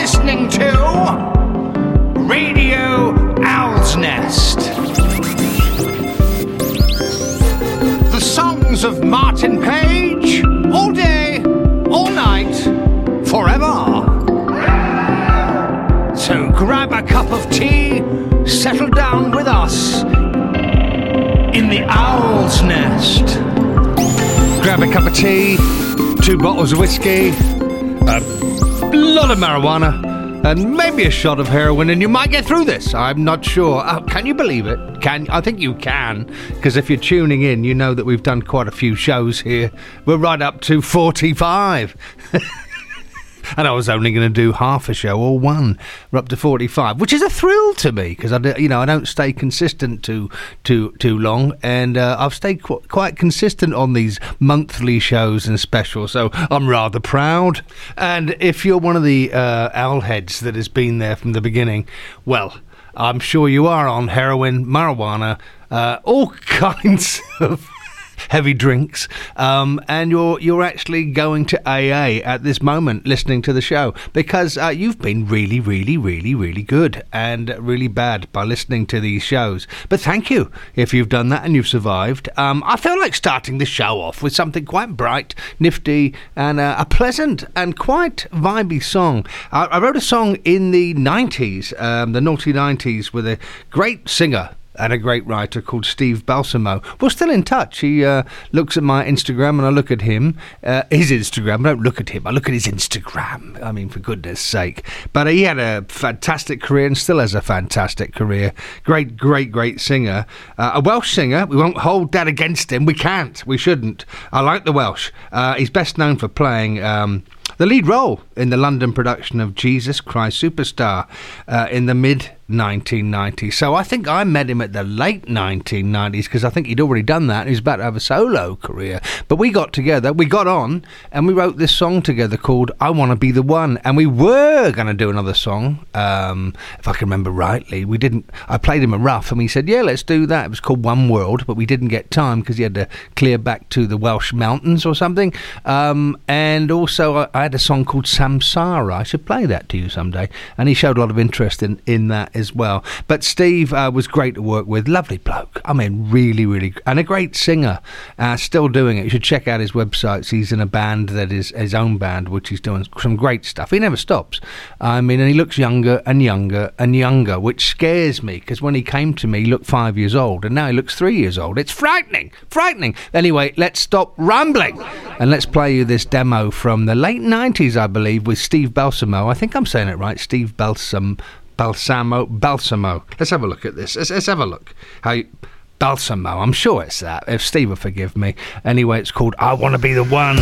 listening to Radio Owl's Nest. The songs of Martin Page, all day, all night, forever. So grab a cup of tea, settle down with us in the Owl's Nest. Grab a cup of tea, two bottles of whiskey, lot of marijuana, and maybe a shot of heroin, and you might get through this. I'm not sure. Oh, can you believe it? Can I think you can? Because if you're tuning in, you know that we've done quite a few shows here. We're right up to 45. and I was only going to do half a show or one. We're up to forty-five, which is a thrill to me because I, do- you know, I don't stay consistent too too too long, and uh, I've stayed qu- quite consistent on these monthly shows and specials. So I'm rather proud. And if you're one of the uh, owl heads that has been there from the beginning, well. I'm sure you are on heroin, marijuana, uh, all kinds of heavy drinks, um, and you're you're actually going to AA at this moment, listening to the show because uh, you've been really, really, really, really good and really bad by listening to these shows. But thank you if you've done that and you've survived. Um, I feel like starting the show off with something quite bright, nifty, and uh, a pleasant and quite vibey song. I, I wrote a song in the '90s, um, the naughty '90s, with a great singer and a great writer called Steve Balsamo. We're still in touch. He uh, looks at my Instagram and I look at him. Uh, his Instagram. I don't look at him. I look at his Instagram. I mean, for goodness sake. But he had a fantastic career and still has a fantastic career. Great, great, great singer. Uh, a Welsh singer. We won't hold that against him. We can't. We shouldn't. I like the Welsh. Uh, he's best known for playing. Um, the lead role in the London production of Jesus Christ Superstar uh, in the mid 1990s. So I think I met him at the late 1990s because I think he'd already done that he was about to have a solo career. But we got together, we got on, and we wrote this song together called I Want to Be the One. And we were going to do another song, um, if I can remember rightly. We didn't, I played him a rough and we said, yeah, let's do that. It was called One World, but we didn't get time because he had to clear back to the Welsh mountains or something. Um, and also, I, I had a song called Samsara. I should play that to you someday. And he showed a lot of interest in, in that as well. But Steve uh, was great to work with. Lovely bloke. I mean, really, really, and a great singer. Uh, still doing it. You should check out his websites. He's in a band that is his own band, which he's doing some great stuff. He never stops. I mean, and he looks younger and younger and younger, which scares me because when he came to me, he looked five years old, and now he looks three years old. It's frightening, frightening. Anyway, let's stop rambling and let's play you this demo from the late 90s, I believe, with Steve Balsamo. I think I'm saying it right. Steve Balsam. Balsamo, Balsamo. Let's have a look at this. Let's, let's have a look. How you, Balsamo. I'm sure it's that. If Steve will forgive me. Anyway, it's called "I Want to Be the One."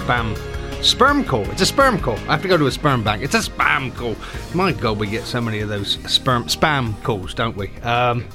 Spam. Sperm call. It's a sperm call. I have to go to a sperm bank. It's a spam call. My God, we get so many of those sperm spam calls, don't we? Um,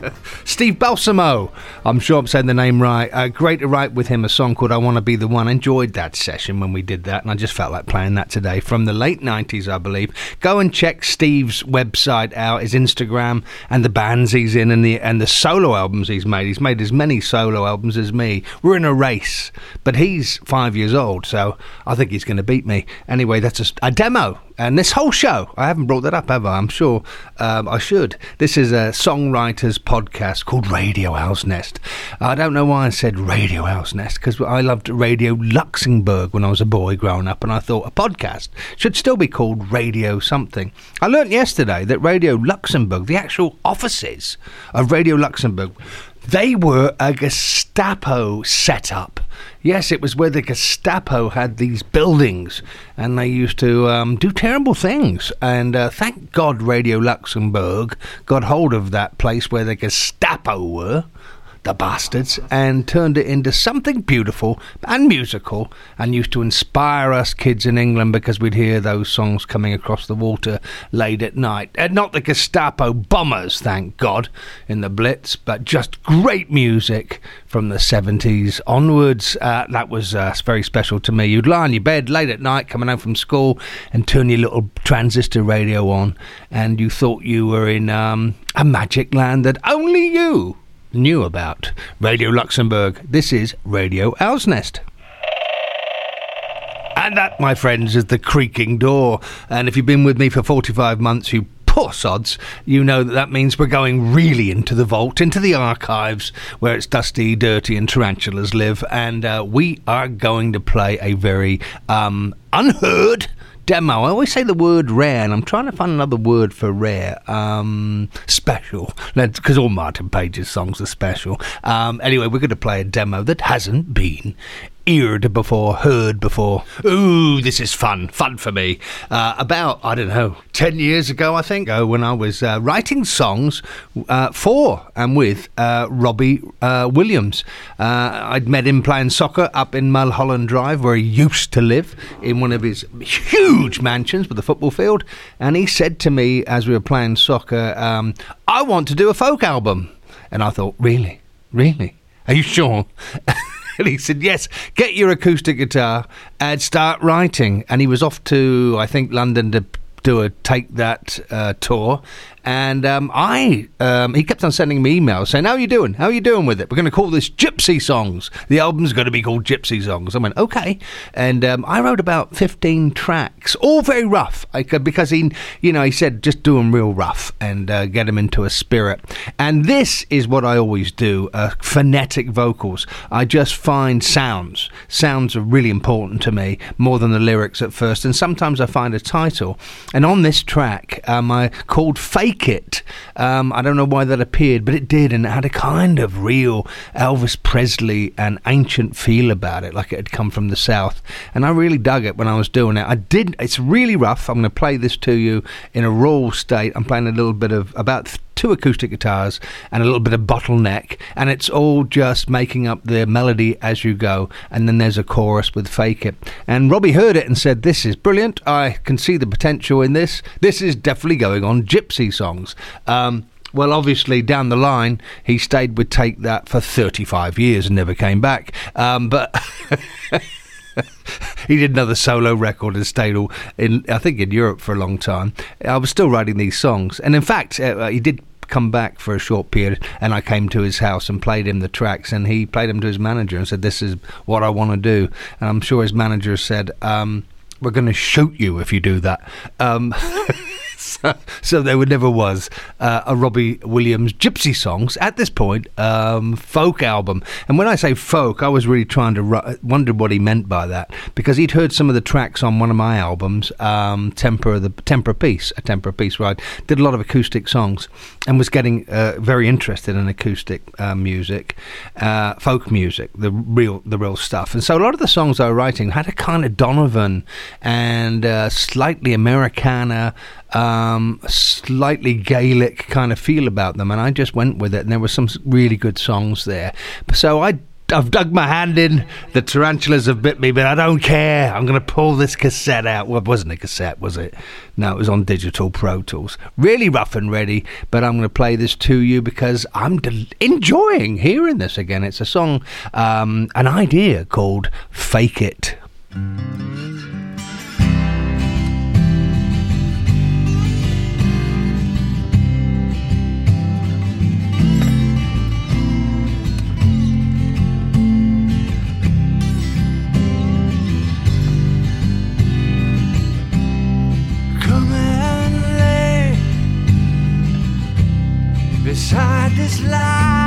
Steve Balsamo. I'm sure I'm saying the name right. Uh, great to write with him a song called I Want to Be the One. Enjoyed that session when we did that, and I just felt like playing that today from the late 90s, I believe. Go and check Steve's website out, his Instagram, and the bands he's in, and the and the solo albums he's made. He's made as many solo albums as me. We're in a race, but he's five years old, so I think he's going to beat me. Anyway, that's a, a demo. And this whole show, I haven't brought that up, have I? I'm sure um, I should. This is a songwriters podcast called Radio Owl's Nest. I don't know why I said Radio Owl's Nest because I loved Radio Luxembourg when I was a boy growing up, and I thought a podcast should still be called Radio something. I learnt yesterday that Radio Luxembourg, the actual offices of Radio Luxembourg, they were a Gestapo setup. Yes, it was where the Gestapo had these buildings and they used to um, do terrible things. And uh, thank God Radio Luxembourg got hold of that place where the Gestapo were, the bastards, and turned it into something beautiful and musical and used to inspire us kids in England because we'd hear those songs coming across the water late at night. And not the Gestapo bombers, thank God, in the Blitz, but just great music from the 70s onwards. Uh, that was uh, very special to me. You'd lie in your bed late at night coming home from school and turn your little transistor radio on, and you thought you were in um, a magic land that only you knew about. Radio Luxembourg. This is Radio Owl's Nest. And that, my friends, is the creaking door. And if you've been with me for 45 months, you poor sods, you know that that means we're going really into the vault, into the archives, where it's dusty, dirty, and tarantulas live. And uh, we are going to play a very um, unheard demo. I always say the word rare, and I'm trying to find another word for rare. Um, special, because all Martin Page's songs are special. Um, anyway, we're going to play a demo that hasn't been eared before, heard before. Ooh, this is fun, fun for me. Uh, about, I don't know, 10 years ago, I think, oh, when I was uh, writing songs uh, for and with uh, Robbie uh, Williams. I'd met him playing soccer up in Mulholland Drive, where he used to live, in one of his huge mansions with a football field. And he said to me as we were playing soccer, um, I want to do a folk album. And I thought, really? Really? Are you sure? And he said, Yes, get your acoustic guitar and start writing. And he was off to, I think, London to do a Take That uh, tour. And um, I, um, he kept on sending me emails saying, "How are you doing? How are you doing with it? We're going to call this Gypsy Songs. The album's going to be called Gypsy Songs." I went, "Okay." And um, I wrote about fifteen tracks, all very rough, I because he, you know, he said just do them real rough and uh, get them into a spirit. And this is what I always do: uh, phonetic vocals. I just find sounds. Sounds are really important to me more than the lyrics at first. And sometimes I find a title. And on this track, um, I called "Fake." It. Um, I don't know why that appeared, but it did, and it had a kind of real Elvis Presley and ancient feel about it, like it had come from the South. And I really dug it when I was doing it. I did, it's really rough. I'm going to play this to you in a raw state. I'm playing a little bit of about two acoustic guitars and a little bit of bottleneck, and it's all just making up the melody as you go. And then there's a chorus with Fake It. And Robbie heard it and said, This is brilliant. I can see the potential in this. This is definitely going on gypsy songs. Um, well, obviously, down the line, he stayed with Take That for 35 years and never came back. Um, but. he did another solo record and stayed all in, I think, in Europe for a long time. I was still writing these songs, and in fact, uh, he did come back for a short period and I came to his house and played him the tracks and he played them to his manager and said this is what I want to do. And I'm sure his manager said um, we're going to shoot you if you do that. Um, so, there never was uh, a Robbie Williams gypsy songs at this point um, folk album. And when I say folk, I was really trying to ru- wonder what he meant by that because he'd heard some of the tracks on one of my albums, um, Temper of the Temper Piece, a Temper Piece, where I did a lot of acoustic songs and was getting uh, very interested in acoustic uh, music, uh, folk music, the real the real stuff. And so a lot of the songs I was writing had a kind of Donovan and uh, slightly Americana um, slightly Gaelic kind of feel about them, and I just went with it. And there were some really good songs there. So I I've dug my hand in. The tarantulas have bit me, but I don't care. I'm going to pull this cassette out. Well, it wasn't a cassette, was it? No, it was on digital Pro Tools. Really rough and ready, but I'm going to play this to you because I'm de- enjoying hearing this again. It's a song, um, an idea called Fake It. Beside this liar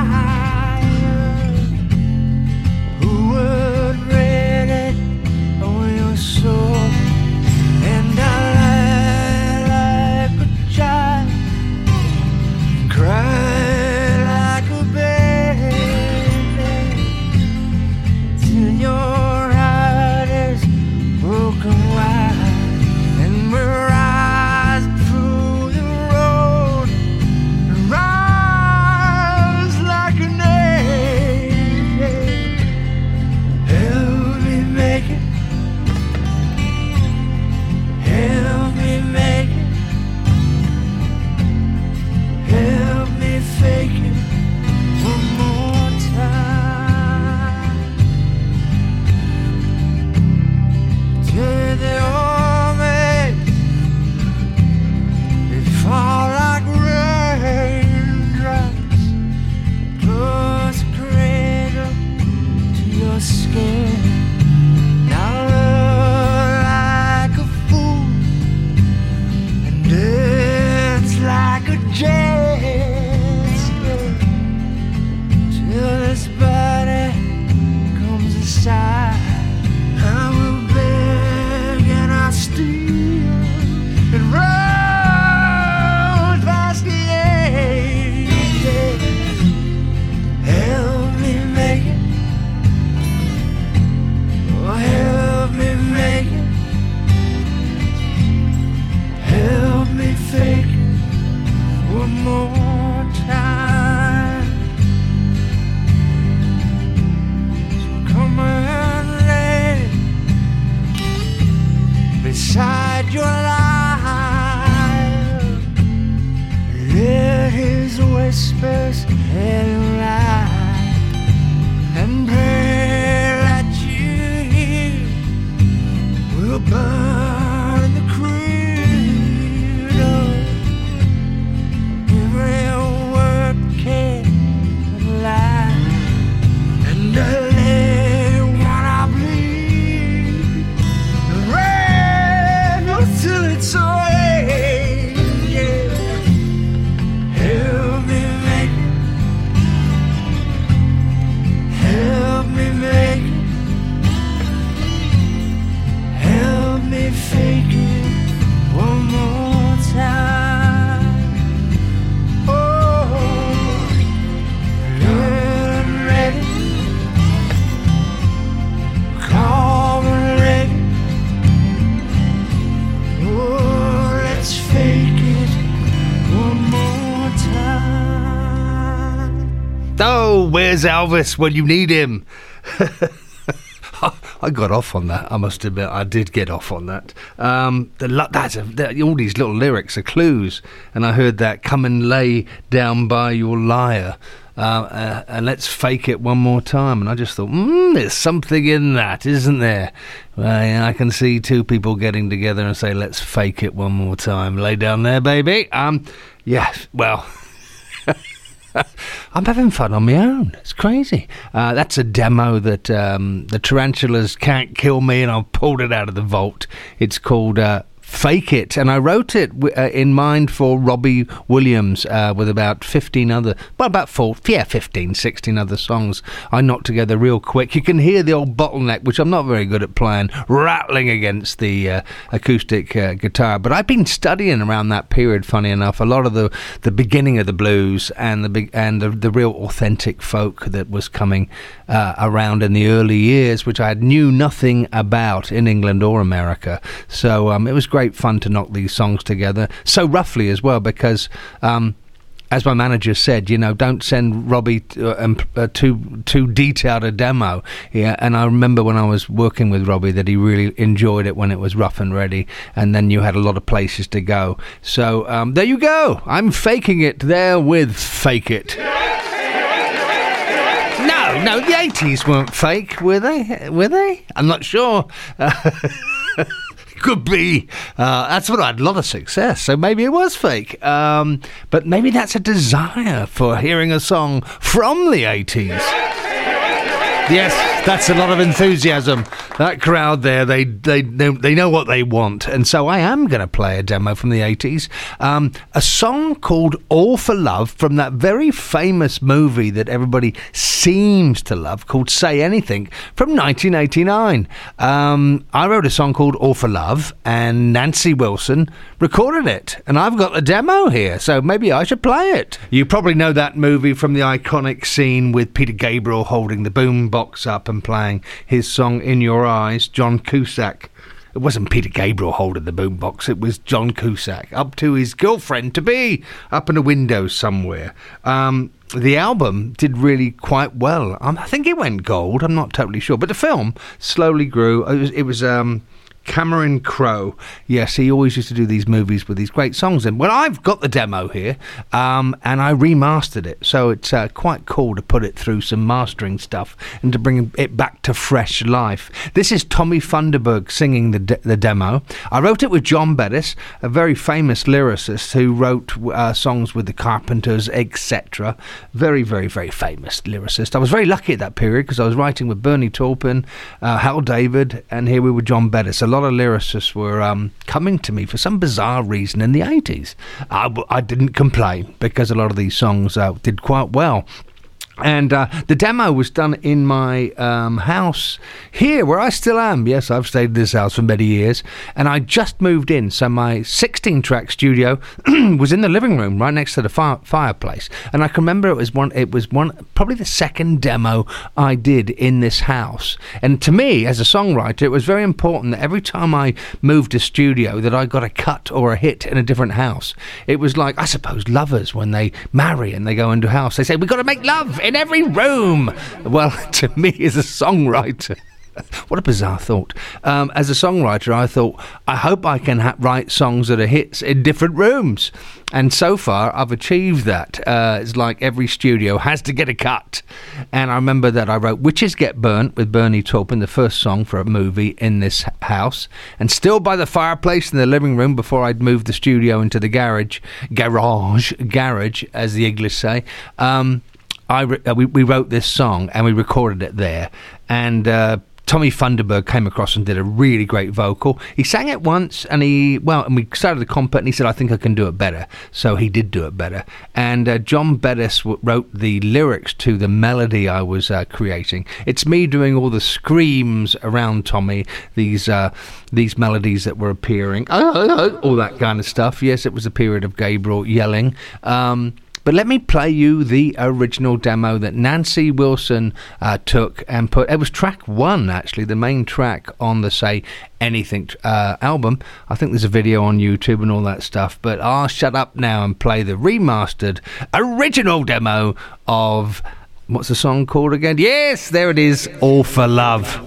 where's Elvis when you need him? I got off on that. I must admit, I did get off on that. Um, the, that's a, the, all these little lyrics are clues, and I heard that. Come and lay down by your lyre. Uh, uh, and let's fake it one more time. And I just thought, mm, there's something in that, isn't there? Well, I can see two people getting together and say, let's fake it one more time. Lay down there, baby. Um, yeah, well. I'm having fun on my own. It's crazy. Uh, that's a demo that um, the tarantulas can't kill me, and I've pulled it out of the vault. It's called uh, Fake It. And I wrote it w- uh, in mind for Robbie Williams uh, with about 15 other, well, about four, yeah, 15, 16 other songs I knocked together real quick. You can hear the old bottleneck, which I'm not very good at playing, rattling against the uh, acoustic uh, guitar. But I've been studying around that period, funny enough, a lot of the, the beginning of the blues and the big and the, the real authentic folk that was coming uh, around in the early years, which I knew nothing about in England or America. So um, it was great great fun to knock these songs together so roughly as well because. Um, as my manager said, you know, don't send Robbie uh, uh, too too detailed a demo. Yeah, and I remember when I was working with Robbie that he really enjoyed it when it was rough and ready, and then you had a lot of places to go. So um, there you go. I'm faking it there with Fake It. No, no, the 80s weren't fake, were they? Were they? I'm not sure. could be. Uh, that's what I had a lot of success. So maybe it was fake. Um, but maybe that's a desire for hearing a song from the 80s. Yes, that's a lot of enthusiasm. That crowd there, they they they know what they want, and so I am going to play a demo from the eighties, um, a song called "All for Love" from that very famous movie that everybody seems to love, called "Say Anything" from 1989. Um, I wrote a song called "All for Love," and Nancy Wilson recorded it, and I've got the demo here, so maybe I should play it. You probably know that movie from the iconic scene with Peter Gabriel holding the boombox up and playing his song "In Your Eyes." John Cusack. It wasn't Peter Gabriel holding the boombox, it was John Cusack up to his girlfriend to be up in a window somewhere. Um, the album did really quite well. Um, I think it went gold. I'm not totally sure, but the film slowly grew. It was, it was um, Cameron Crowe. Yes, he always used to do these movies with these great songs. And well, I've got the demo here, um, and I remastered it, so it's uh, quite cool to put it through some mastering stuff and to bring it back to fresh life. This is Tommy Funderburk singing the de- the demo. I wrote it with John Bettis, a very famous lyricist who wrote uh, songs with the Carpenters, etc. Very, very, very famous lyricist. I was very lucky at that period because I was writing with Bernie Taupin, uh, Hal David, and here we were John Bettis. A lot of lyricists were um, coming to me for some bizarre reason in the 80s. I, I didn't complain because a lot of these songs uh, did quite well. And uh, the demo was done in my um, house here, where I still am. Yes, I've stayed in this house for many years, and I just moved in. So my 16-track studio was in the living room, right next to the fire- fireplace. And I can remember it was one. It was one, probably the second demo I did in this house. And to me, as a songwriter, it was very important that every time I moved a studio, that I got a cut or a hit in a different house. It was like, I suppose, lovers when they marry and they go into a house, they say, "We've got to make love." In every room. Well, to me, as a songwriter, what a bizarre thought. Um, as a songwriter, I thought, I hope I can ha- write songs that are hits in different rooms. And so far, I've achieved that. Uh, it's like every studio has to get a cut. And I remember that I wrote Witches Get Burnt with Bernie Taupin, the first song for a movie in this house. And still by the fireplace in the living room before I'd moved the studio into the garage, garage, garage, as the English say. Um, I re- uh, we, we wrote this song and we recorded it there. And uh, Tommy Funderburk came across and did a really great vocal. He sang it once, and he well, and we started the comp, and he said, "I think I can do it better." So he did do it better. And uh, John Bettis w- wrote the lyrics to the melody I was uh, creating. It's me doing all the screams around Tommy, these uh, these melodies that were appearing, all that kind of stuff. Yes, it was a period of Gabriel yelling. Um, but let me play you the original demo that Nancy Wilson uh, took and put. It was track one, actually, the main track on the Say Anything uh, album. I think there's a video on YouTube and all that stuff. But I'll shut up now and play the remastered original demo of what's the song called again? Yes, there it is All for Love.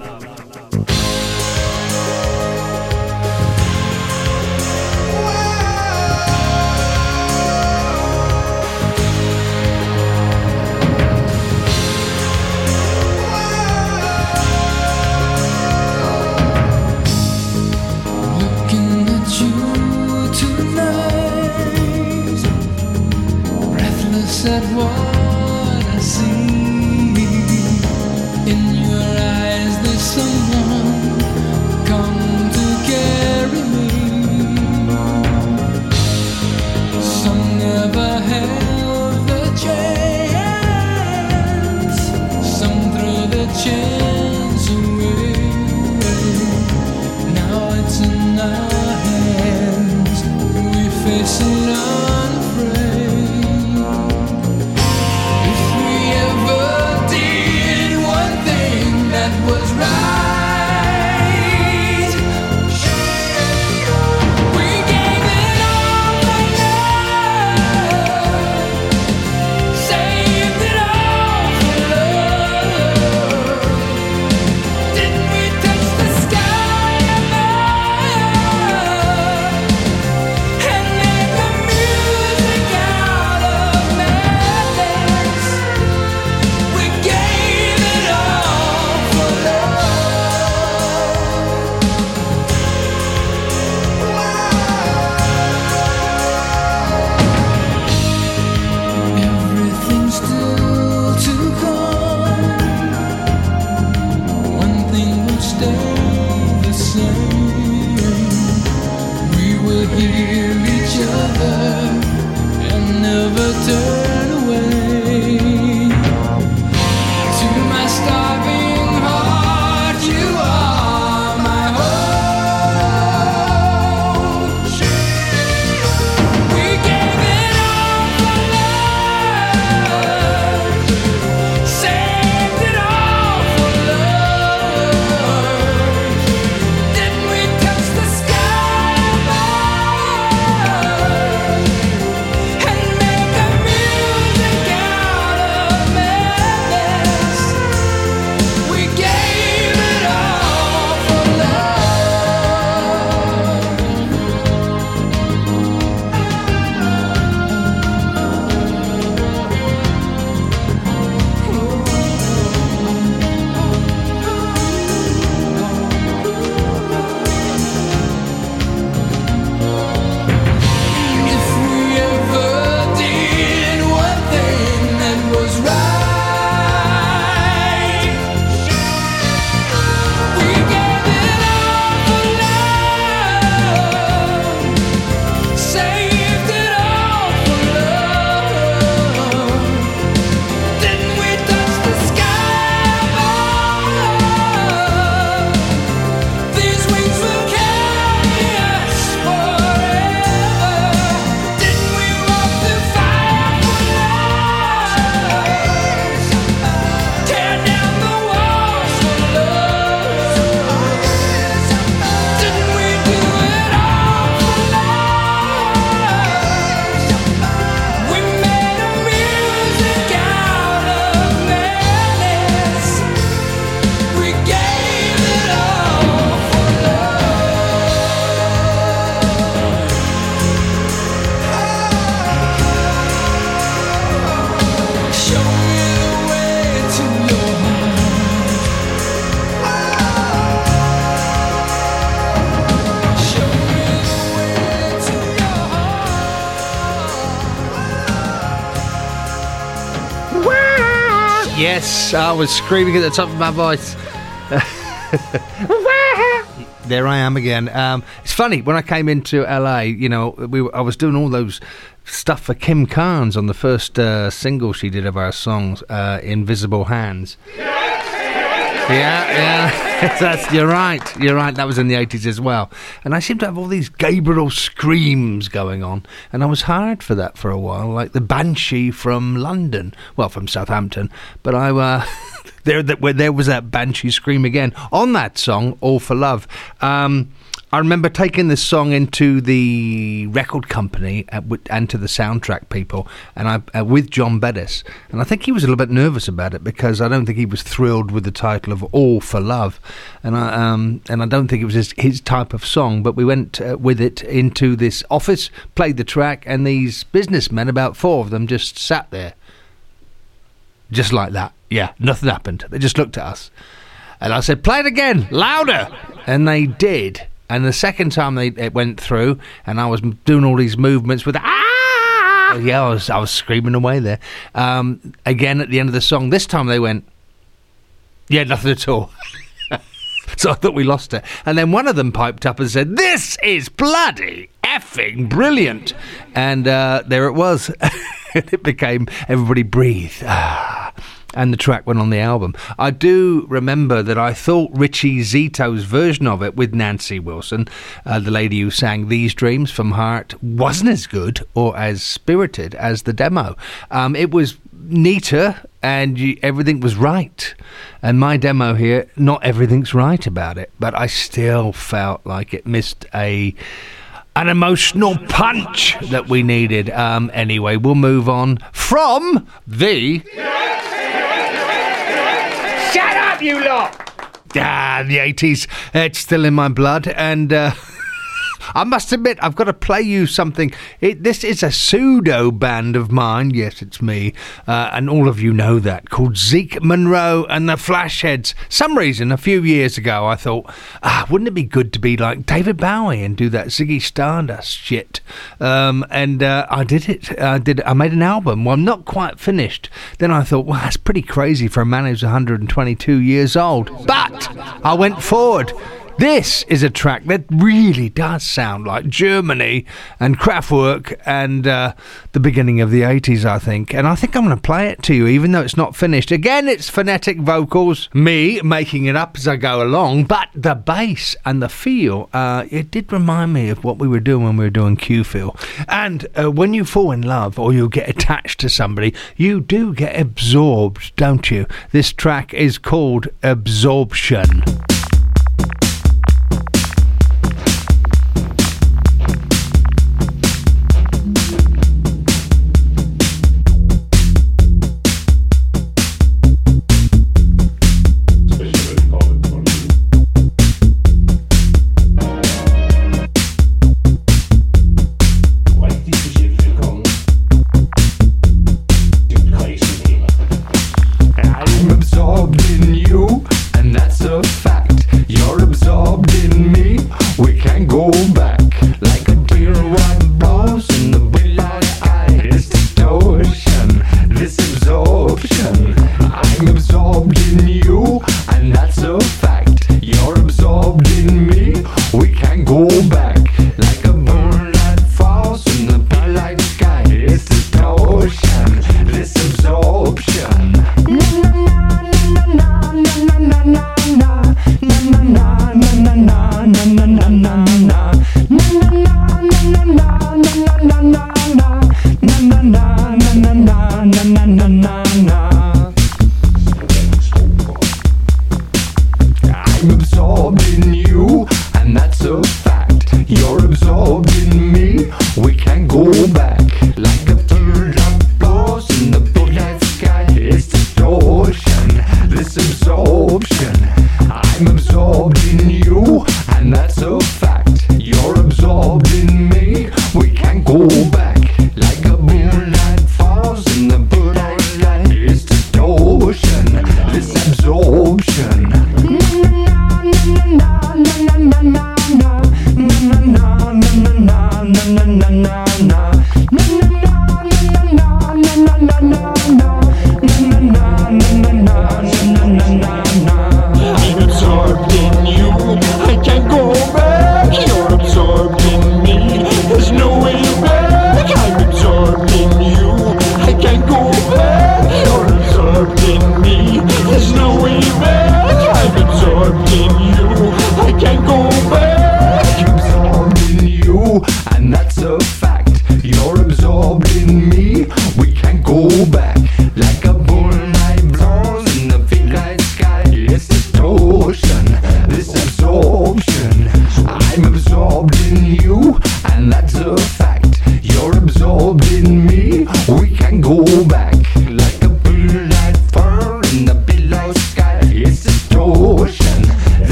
Yes, I was screaming at the top of my voice. there I am again. Um, it's funny when I came into LA. You know, we I was doing all those stuff for Kim Carnes on the first uh, single she did of our songs, uh, "Invisible Hands." Yes! Yeah, yeah. That's, you're right. You're right. That was in the 80s as well. And I seem to have all these Gabriel screams going on. And I was hired for that for a while, like the Banshee from London. Well, from Southampton. But I. Uh, there, that, where there was that banshee scream again on that song, "All for Love." Um, I remember taking this song into the record company uh, and to the soundtrack people, and I uh, with John Bettis, and I think he was a little bit nervous about it because I don't think he was thrilled with the title of "All for Love," and I um, and I don't think it was his, his type of song. But we went uh, with it into this office, played the track, and these businessmen, about four of them, just sat there, just like that. Yeah, nothing happened. They just looked at us. And I said, play it again, louder. And they did. And the second time they it went through, and I was doing all these movements with ah, yeah, I was I was screaming away there. Um, again at the end of the song, this time they went, yeah, nothing at all. so I thought we lost it. And then one of them piped up and said, "This is bloody effing brilliant." And uh, there it was. it became everybody breathe. And the track went on the album. I do remember that I thought Richie Zito's version of it with Nancy Wilson, uh, the lady who sang These Dreams from Heart, wasn't as good or as spirited as the demo. Um, it was neater and you, everything was right. And my demo here, not everything's right about it, but I still felt like it missed a an emotional punch that we needed. Um, anyway, we'll move on from the you lot! Ah, the 80s. It's still in my blood, and uh, I must admit, I've got to play you something. It, this is a pseudo band of mine. Yes, it's me, uh, and all of you know that, called Zeke Monroe and the Flashheads. Some reason, a few years ago, I thought, ah, wouldn't it be good to be like David Bowie and do that Ziggy Stardust shit? Um, and uh, I did it. I did. I made an album. Well, I'm not quite finished. Then I thought, well, that's pretty crazy for a man who's 122 years old. But I went forward. This is a track that really does sound like Germany and Kraftwerk and uh, the beginning of the 80s, I think. And I think I'm going to play it to you, even though it's not finished. Again, it's phonetic vocals, me making it up as I go along, but the bass and the feel, uh, it did remind me of what we were doing when we were doing Q Feel. And uh, when you fall in love or you get attached to somebody, you do get absorbed, don't you? This track is called Absorption.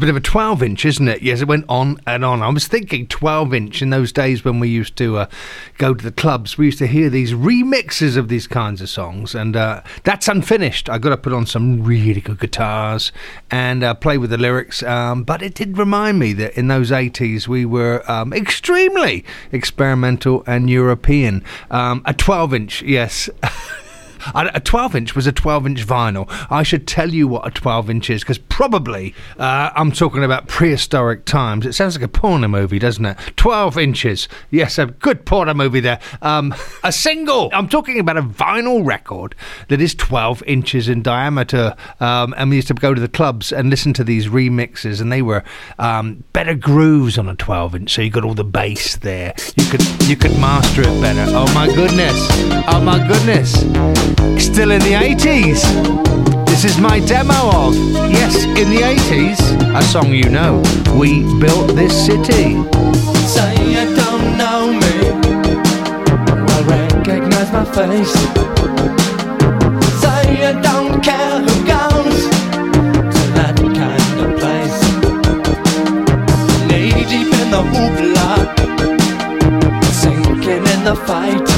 Bit of a 12 inch, isn't it? Yes, it went on and on. I was thinking 12 inch in those days when we used to uh, go to the clubs. We used to hear these remixes of these kinds of songs, and uh, that's unfinished. I got to put on some really good guitars and uh, play with the lyrics. Um, but it did remind me that in those 80s we were um, extremely experimental and European. Um, a 12 inch, yes. A a 12 inch was a 12 inch vinyl. I should tell you what a 12 inch is because probably uh, I'm talking about prehistoric times. It sounds like a porno movie, doesn't it? 12 inches. Yes, a good porno movie there. Um, a single. I'm talking about a vinyl record that is 12 inches in diameter. Um, and we used to go to the clubs and listen to these remixes, and they were um, better grooves on a 12 inch. So you got all the bass there. You could you could master it better. Oh my goodness. Oh my goodness. Still in the 80s. This is my demo of, yes, in the 80s, a song you know, We Built This City. Say you don't know me. Well, recognize my face. Say you don't care who goes to that kind of place. Knee deep in the hoopla, sinking in the fight.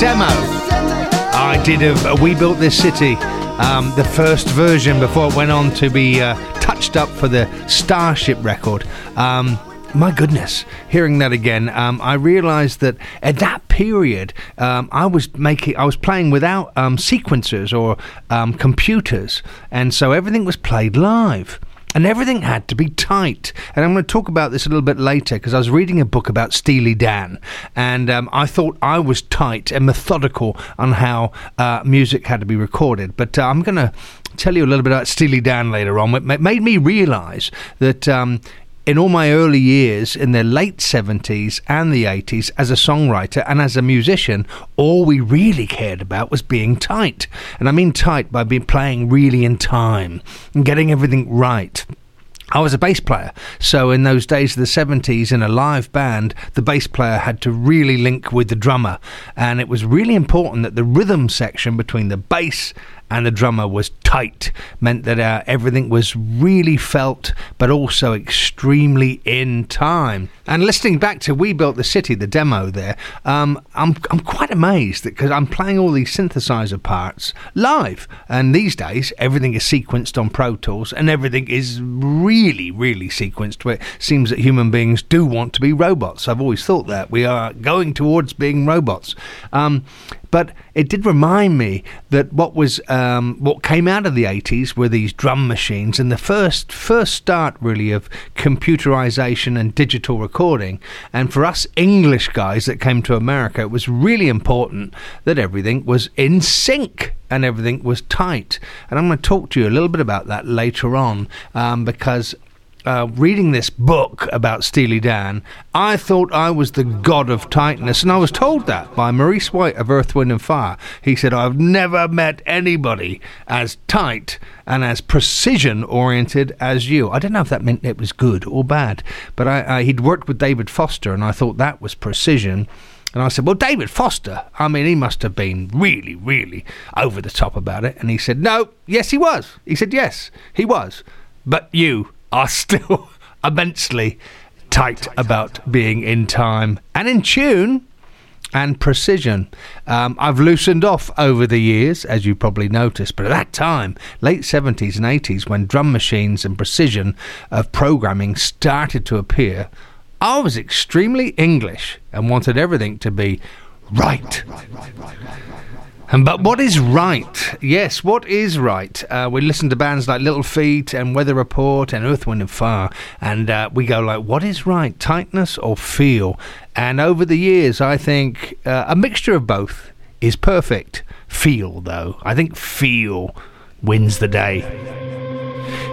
Demo I did of We Built This City, um, the first version before it went on to be uh, touched up for the Starship record. Um, my goodness, hearing that again, um, I realised that at that period, um, I was making, I was playing without um, sequencers or um, computers, and so everything was played live. And everything had to be tight. And I'm going to talk about this a little bit later because I was reading a book about Steely Dan, and um, I thought I was tight and methodical on how uh, music had to be recorded. But uh, I'm going to tell you a little bit about Steely Dan later on. It made me realise that. Um, in all my early years in the late 70s and the 80s as a songwriter and as a musician, all we really cared about was being tight. And I mean tight by being playing really in time and getting everything right. I was a bass player, so in those days of the 70s, in a live band, the bass player had to really link with the drummer, and it was really important that the rhythm section between the bass and the drummer was tight, meant that uh, everything was really felt, but also extremely in time. And listening back to We Built the City, the demo there, um, I'm, I'm quite amazed because I'm playing all these synthesizer parts live. And these days, everything is sequenced on Pro Tools and everything is really, really sequenced where it seems that human beings do want to be robots. I've always thought that. We are going towards being robots. Um, but it did remind me that what was um, what came out of the 80s were these drum machines. And the first first start really of computerization and digital recording. And for us English guys that came to America it was really important that everything was in sync and everything was tight. And I'm going to talk to you a little bit about that later on um, because uh, reading this book about Steely Dan, I thought I was the god of tightness, and I was told that by Maurice White of Earth, Wind and Fire. He said, I've never met anybody as tight and as precision oriented as you. I don't know if that meant it was good or bad, but I, I, he'd worked with David Foster, and I thought that was precision. And I said, Well, David Foster, I mean, he must have been really, really over the top about it. And he said, No, yes, he was. He said, Yes, he was. But you, are still immensely tight about being in time and in tune and precision. Um, I've loosened off over the years, as you probably noticed, but at that time, late 70s and 80s, when drum machines and precision of programming started to appear, I was extremely English and wanted everything to be right. And but what is right? Yes, what is right? Uh, we listen to bands like Little Feat and Weather Report and Earth, Wind and Fire, and uh, we go like, what is right? Tightness or feel? And over the years, I think uh, a mixture of both is perfect. Feel, though, I think feel wins the day.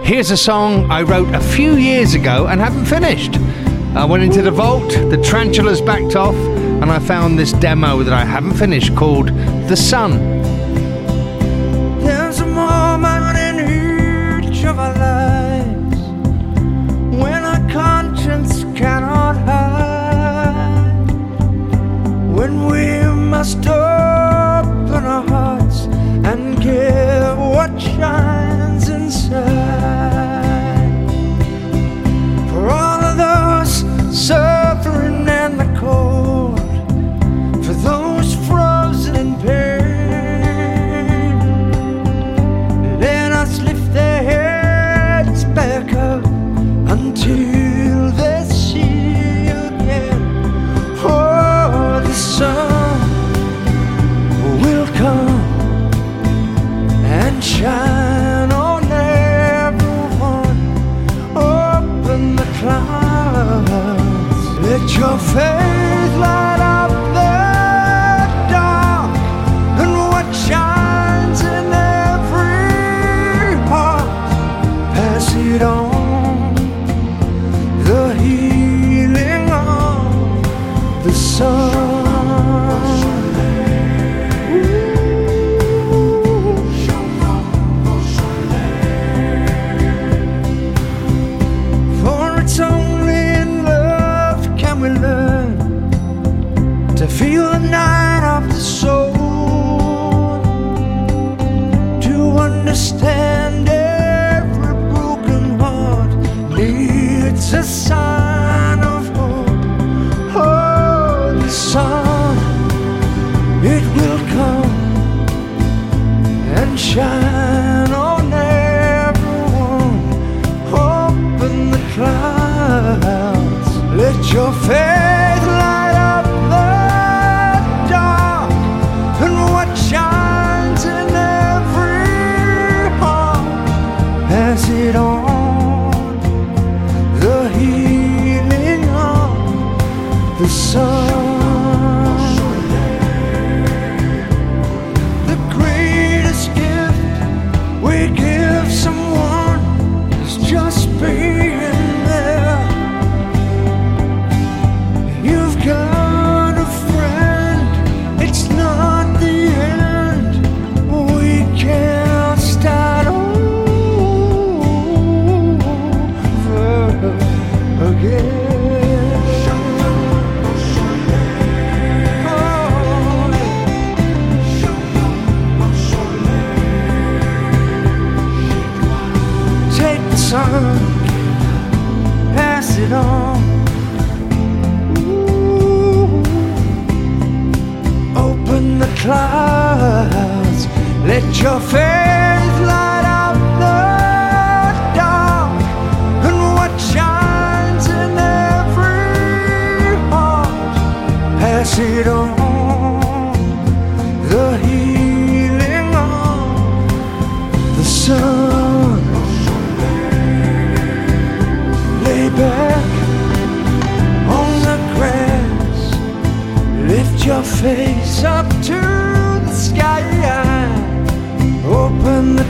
Here's a song I wrote a few years ago and haven't finished. I went into the vault, the tarantulas backed off, and I found this demo that I haven't finished called The Sun. Sun.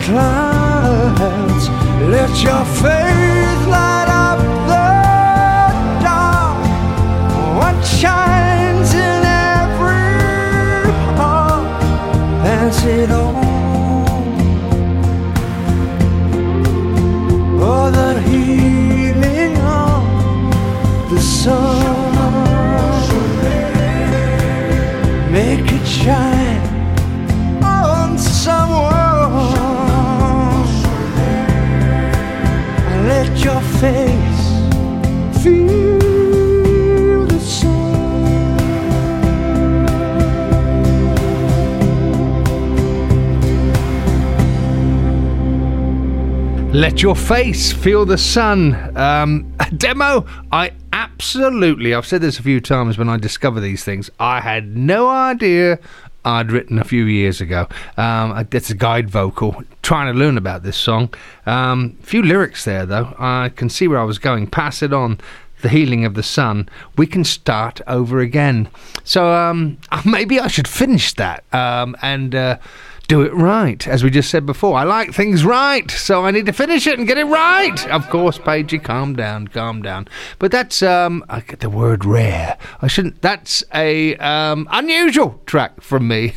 Clouds, let your faith light up the dark. What shines in every heart, pass it on. Oh, the healing of the sun. Let your face feel the sun. Um, a demo. I absolutely. I've said this a few times when I discover these things. I had no idea I'd written a few years ago. Um, it's a guide vocal. Trying to learn about this song. Um, few lyrics there though. I can see where I was going. Pass it on. The healing of the sun. We can start over again. So um, maybe I should finish that um, and. Uh, do it right, as we just said before. I like things right, so I need to finish it and get it right. Of course, Pagey, calm down, calm down. But that's um, I get the word rare. I shouldn't. That's a um, unusual track from me.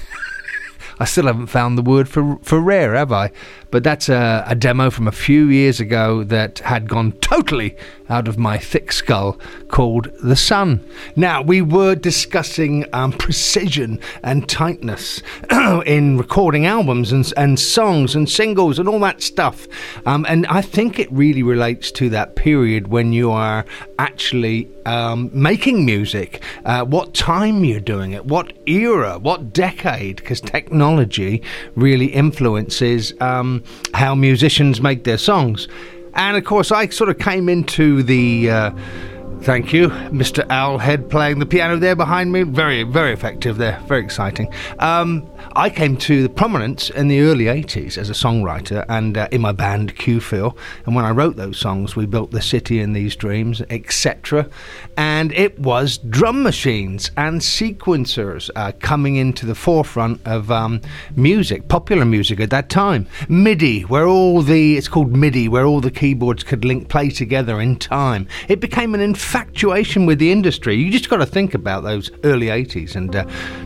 I still haven't found the word for for rare, have I? But that's a, a demo from a few years ago that had gone totally out of my thick skull called The Sun. Now, we were discussing um, precision and tightness in recording albums and, and songs and singles and all that stuff. Um, and I think it really relates to that period when you are actually um, making music, uh, what time you're doing it, what era, what decade, because technology really influences um, how musicians make their songs. And of course, I sort of came into the. Uh, Thank you, Mr. Owlhead, playing the piano there behind me. Very, very effective there. Very exciting. Um, I came to the prominence in the early 80s as a songwriter and uh, in my band Q-Feel. And when I wrote those songs, we built the city in these dreams, etc. And it was drum machines and sequencers uh, coming into the forefront of um, music, popular music at that time. MIDI, where all the, it's called MIDI, where all the keyboards could link, play together in time. It became an infatuation with the industry. You just got to think about those early 80s and uh,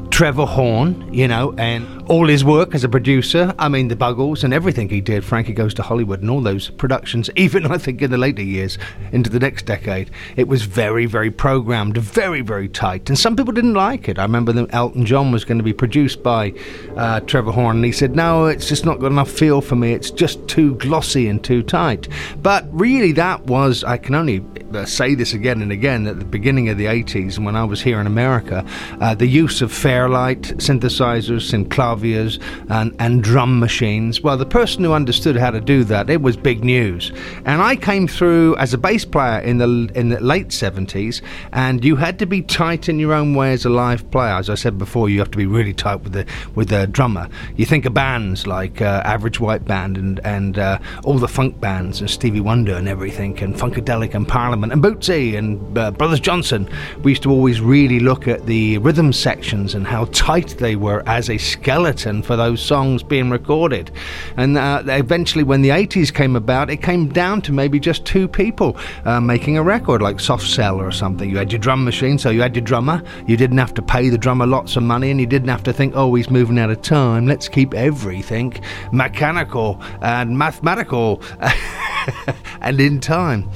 Trevor Horn, you know, and all his work as a producer. I mean, the Buggles and everything he did, Frankie Goes to Hollywood and all those productions, even I think in the later years into the next decade, it was very, very programmed, very, very tight. And some people didn't like it. I remember that Elton John was going to be produced by uh, Trevor Horn, and he said, No, it's just not got enough feel for me. It's just too glossy and too tight. But really, that was, I can only uh, say this again and again, at the beginning of the 80s, and when I was here in America, uh, the use of Fairlight synthesizers, synclaviers, and, and drum machines. Well, the person who understood how to do that, it was big news. And I came through as a bass player in the in the late 70s, and you had to be tight in your own way as a live player. As I said before, you have to be really tight with the with the drummer. You think of bands like uh, Average White Band and and uh, all the funk bands and Stevie Wonder and everything, and Funkadelic and Parliament and Bootsy and uh, Brothers Johnson. We used to always really look at the rhythm sections and how tight they were as a skeleton for those songs being recorded. And uh, eventually, when the 80s came about, it came down to maybe just two people uh, making a record, like Soft Cell or something. You had your drum machine, so you had your drummer. You didn't have to pay the drummer lots of money, and you didn't have to think, oh, he's moving out of time. Let's keep everything mechanical and mathematical and in time.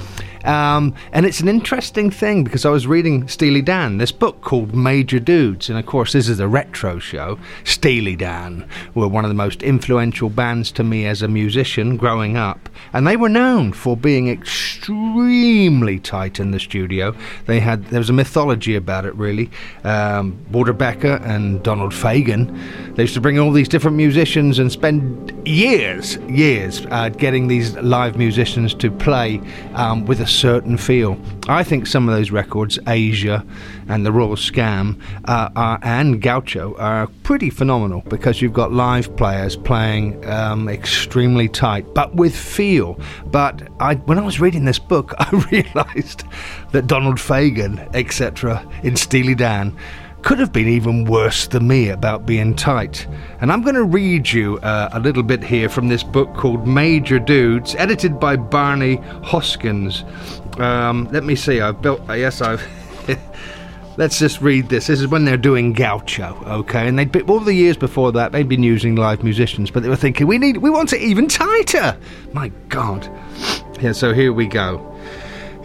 Um, and it's an interesting thing because I was reading Steely Dan, this book called Major Dudes. And of course, this is a retro show. Steely Dan were one of the most influential bands to me as a musician growing up. And they were known for being extremely tight in the studio. They had, there was a mythology about it, really. Um, Walter Becker and Donald Fagen, they used to bring all these different musicians and spend years, years uh, getting these live musicians to play um, with a certain feel. I think some of those records, Asia and The Royal Scam uh, are, and Gaucho, are pretty phenomenal because you've got live players playing um, extremely tight, but with feel. But I, when I was reading this book, I realised that Donald Fagen, etc., in Steely Dan, could have been even worse than me about being tight. And I'm going to read you uh, a little bit here from this book called Major Dudes, edited by Barney Hoskyns. Um, let me see, I've built, uh, yes, I've. Let's just read this. This is when they're doing Gaucho, okay? And they'd been, all the years before that, they'd been using live musicians, but they were thinking, we need, we want it even tighter. My God. Yeah, so here we go.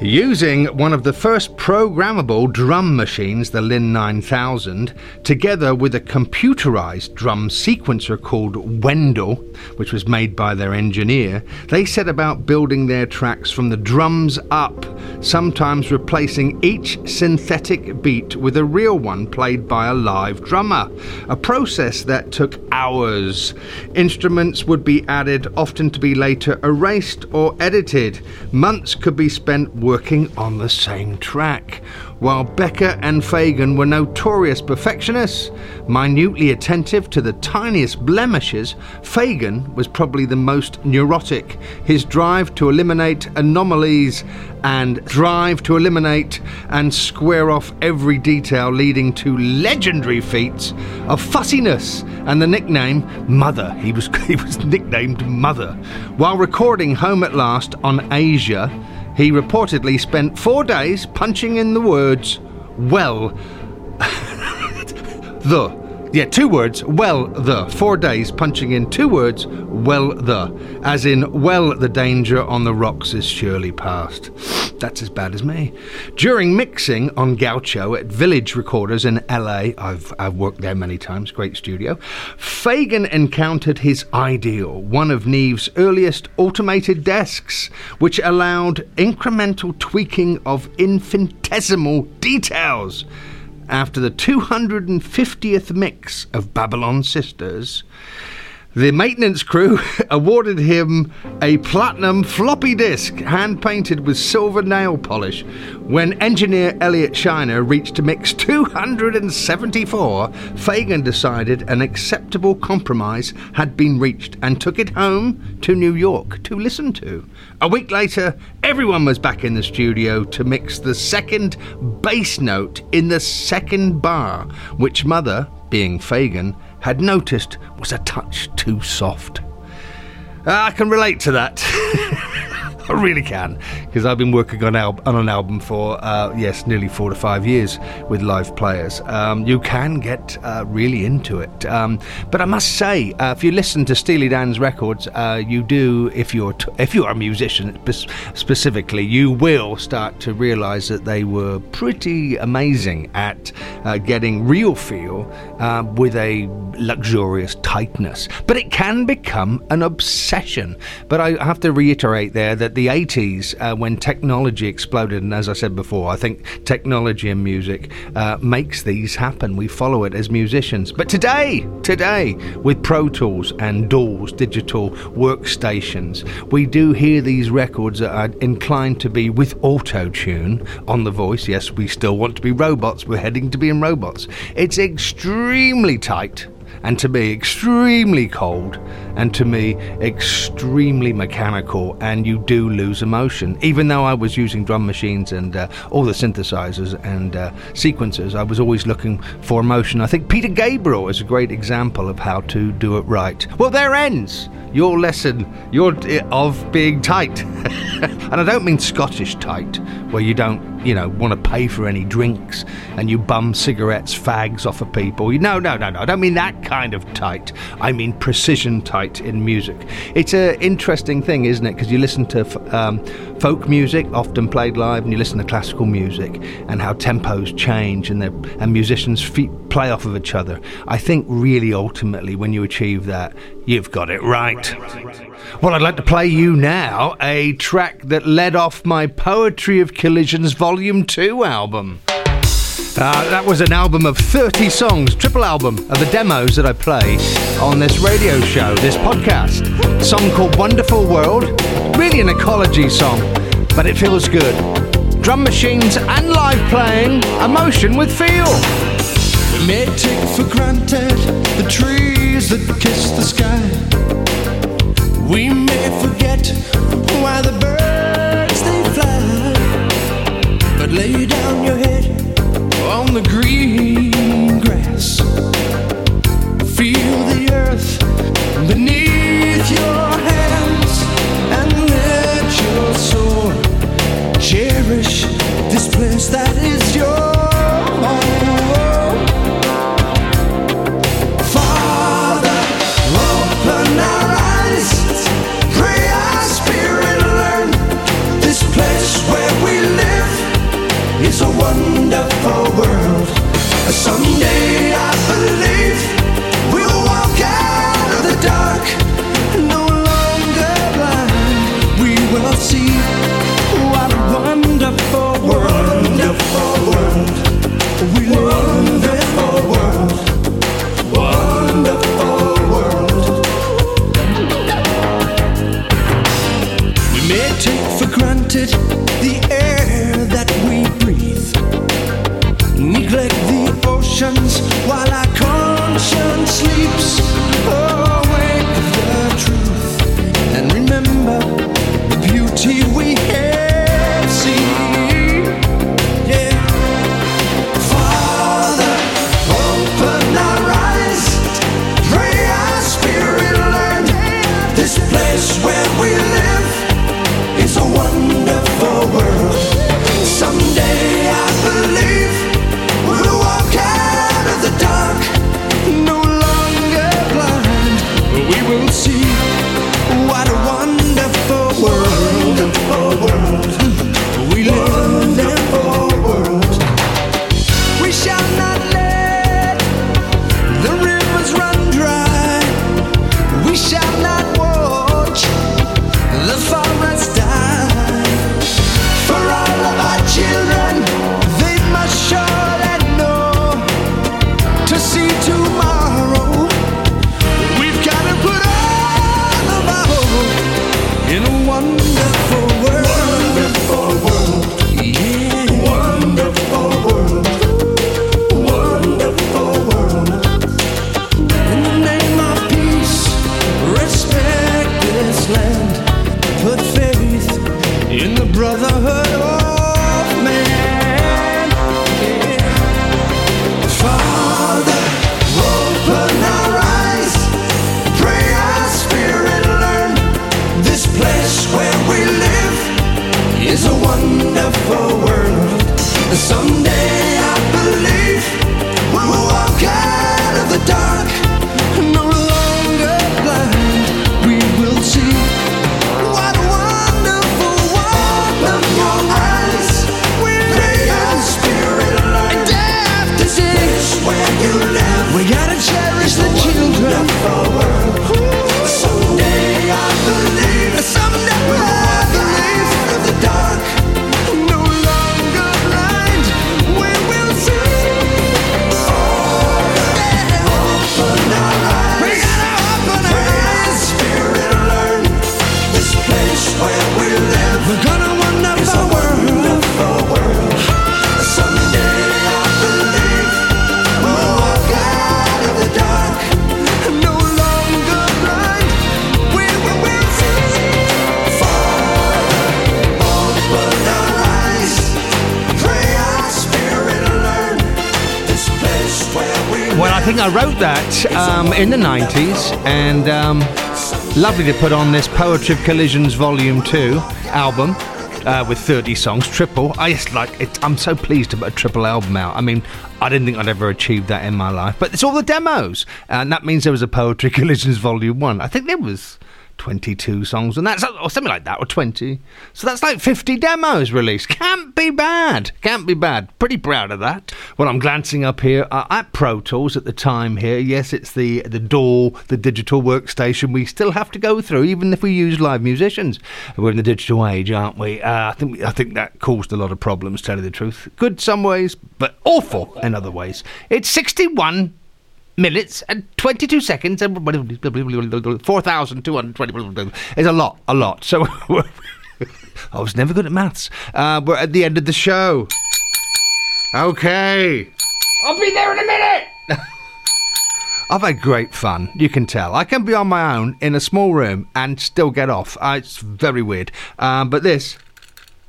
Using one of the first programmable drum machines, the Linn 9000, together with a computerized drum sequencer called Wendel, which was made by their engineer, they set about building their tracks from the drums up, sometimes replacing each synthetic beat with a real one played by a live drummer, a process that took hours. Instruments would be added, often to be later erased or edited. Months could be spent working on the same track. While Becker and Fagen were notorious perfectionists, minutely attentive to the tiniest blemishes, Fagen was probably the most neurotic. His drive to eliminate anomalies and drive to eliminate and square off every detail leading to legendary feats of fussiness and the nickname Mother. He was he was nicknamed Mother. While recording Home at Last on Aja, he reportedly spent four days punching in the words, well, the. Yeah, two words, well, the. Four days punching in two words, well, the. As in, well, the danger on the rocks is surely past. That's as bad as me. During mixing on Gaucho at Village Recorders in LA, I've, I've worked there many times, great studio, Fagen encountered his ideal, one of Neve's earliest automated desks, which allowed incremental tweaking of infinitesimal details. After the 250th mix of Babylon Sisters, the maintenance crew awarded him a platinum floppy disk, hand painted with silver nail polish. When engineer Elliot Scheiner reached mix 274, Fagen decided an acceptable compromise had been reached and took it home to New York to listen to. A week later, everyone was back in the studio to mix the second bass note in the second bar, which Mother, being Fagen, had noticed was a touch too soft. Ah, I can relate to that. I really can, because I've been working on, al- on an album for, uh, yes, nearly four to five years with live players. Um, you can get uh, really into it. Um, but I must say, uh, if you listen to Steely Dan's records, uh, you do, if you're, t- if you are a musician specifically, you will start to realize that they were pretty amazing at uh, getting real feel uh, with a luxurious tightness. But it can become an obsession. But I have to reiterate there that the 80s, uh, when technology exploded, and as I said before, I think technology and music uh, makes these happen. We follow it as musicians. But today, today, with Pro Tools and DAWs, digital workstations, we do hear these records that are inclined to be with auto tune on the voice. Yes, we still want to be robots. We're heading to being robots. It's extremely tight and to me extremely cold and to me extremely mechanical and you do lose emotion. Even though i was using drum machines and uh, all the synthesizers and uh, sequencers i was always looking for emotion. I think peter gabriel is a great example of how to do it right. Well there ends your lesson your of being tight. And i don't mean scottish tight where you don't you know want to pay for any drinks and you bum cigarettes fags off of people. No no no no i don't mean that kind of tight. I mean precision tight in music. It's an interesting thing isn't it? Because you listen to um, folk music, often played live, and you listen to classical music and how tempos change and, and musicians' feet play off of each other. I think really ultimately, when you achieve that, you've got it right. Well, I'd like to play you now a track that led off my Poetry of Collisions Volume 2 album. Uh, that was an album of 30 songs, triple album of the demos that I play on this radio show, this podcast. song called Wonderful World, really an ecology song, but it feels good. Drum machines and live playing, emotion with feel. We may take for granted the trees that kiss the sky. We may forget why the birds they fly. But lay down your head on the green grass. Feel the earth beneath your hands and let your soul cherish this place that is your Someday in the 90s, and um, lovely to put on this Poetry of Collisions Volume 2 album. Uh, with 30 songs, triple. I just like it. I'm so pleased to put a triple album out. I mean, I didn't think I'd ever achieve that in my life, but it's all the demos, and that means there was a Poetry Collisions Volume One. I think there was 22 songs, and that's or something like that, or 20. So that's like 50 demos released. Can't be bad. Can't be bad. Pretty proud of that. Well, I'm glancing up here uh, at Pro Tools at the time here. Yes, it's the the DAW, the digital workstation we still have to go through, even if we use live musicians. We're in the digital age, aren't we? Uh, I think I think that caused a lot of problems. Tell you the truth, good some ways, but awful in other ways. It's 61 minutes and 22 seconds and 4,220 is a lot, a lot. So I was never good at maths. Uh, we're at the end of the show. Okay. I'll be there in a minute. I've had great fun. You can tell. I can be on my own in a small room and still get off. Uh, it's very weird. Um, but this,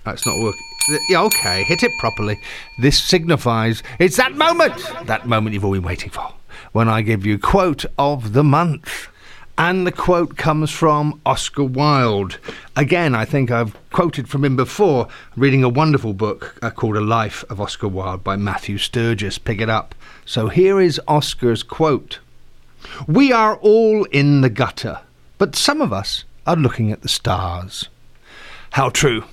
that's not working. Yeah, okay. Hit it properly. This signifies it's that moment, that moment you've all been waiting for, when I give you quote of the month. And the quote comes from Oscar Wilde. Again, I think I've quoted from him before, reading a wonderful book uh, called A Life of Oscar Wilde by Matthew Sturgis. Pick it up. So here is Oscar's quote We are all in the gutter, but some of us are looking at the stars. How true.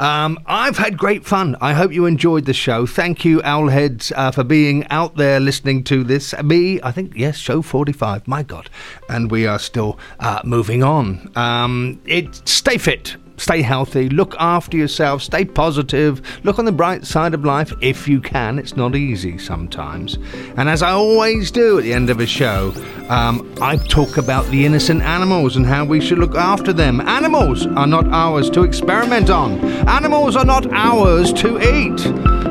Um, I've had great fun. I hope you enjoyed the show. Thank you, Owlheads, uh, for being out there listening to this. Me, I think, yes, show 45. My God. And we are still uh, moving on. Um, it, stay fit. Stay healthy, look after yourself, stay positive, look on the bright side of life if you can. It's not easy sometimes. And as I always do at the end of a show, um, I talk about the innocent animals and how we should look after them. Animals are not ours to experiment on, animals are not ours to eat,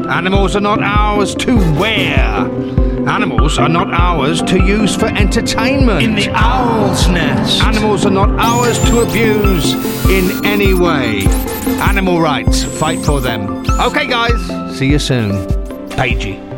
animals are not ours to wear. Animals are not ours to use for entertainment. In the owl's nest. Animals are not ours to abuse in any way. Animal rights, fight for them. Okay, guys, see you soon. Pagey.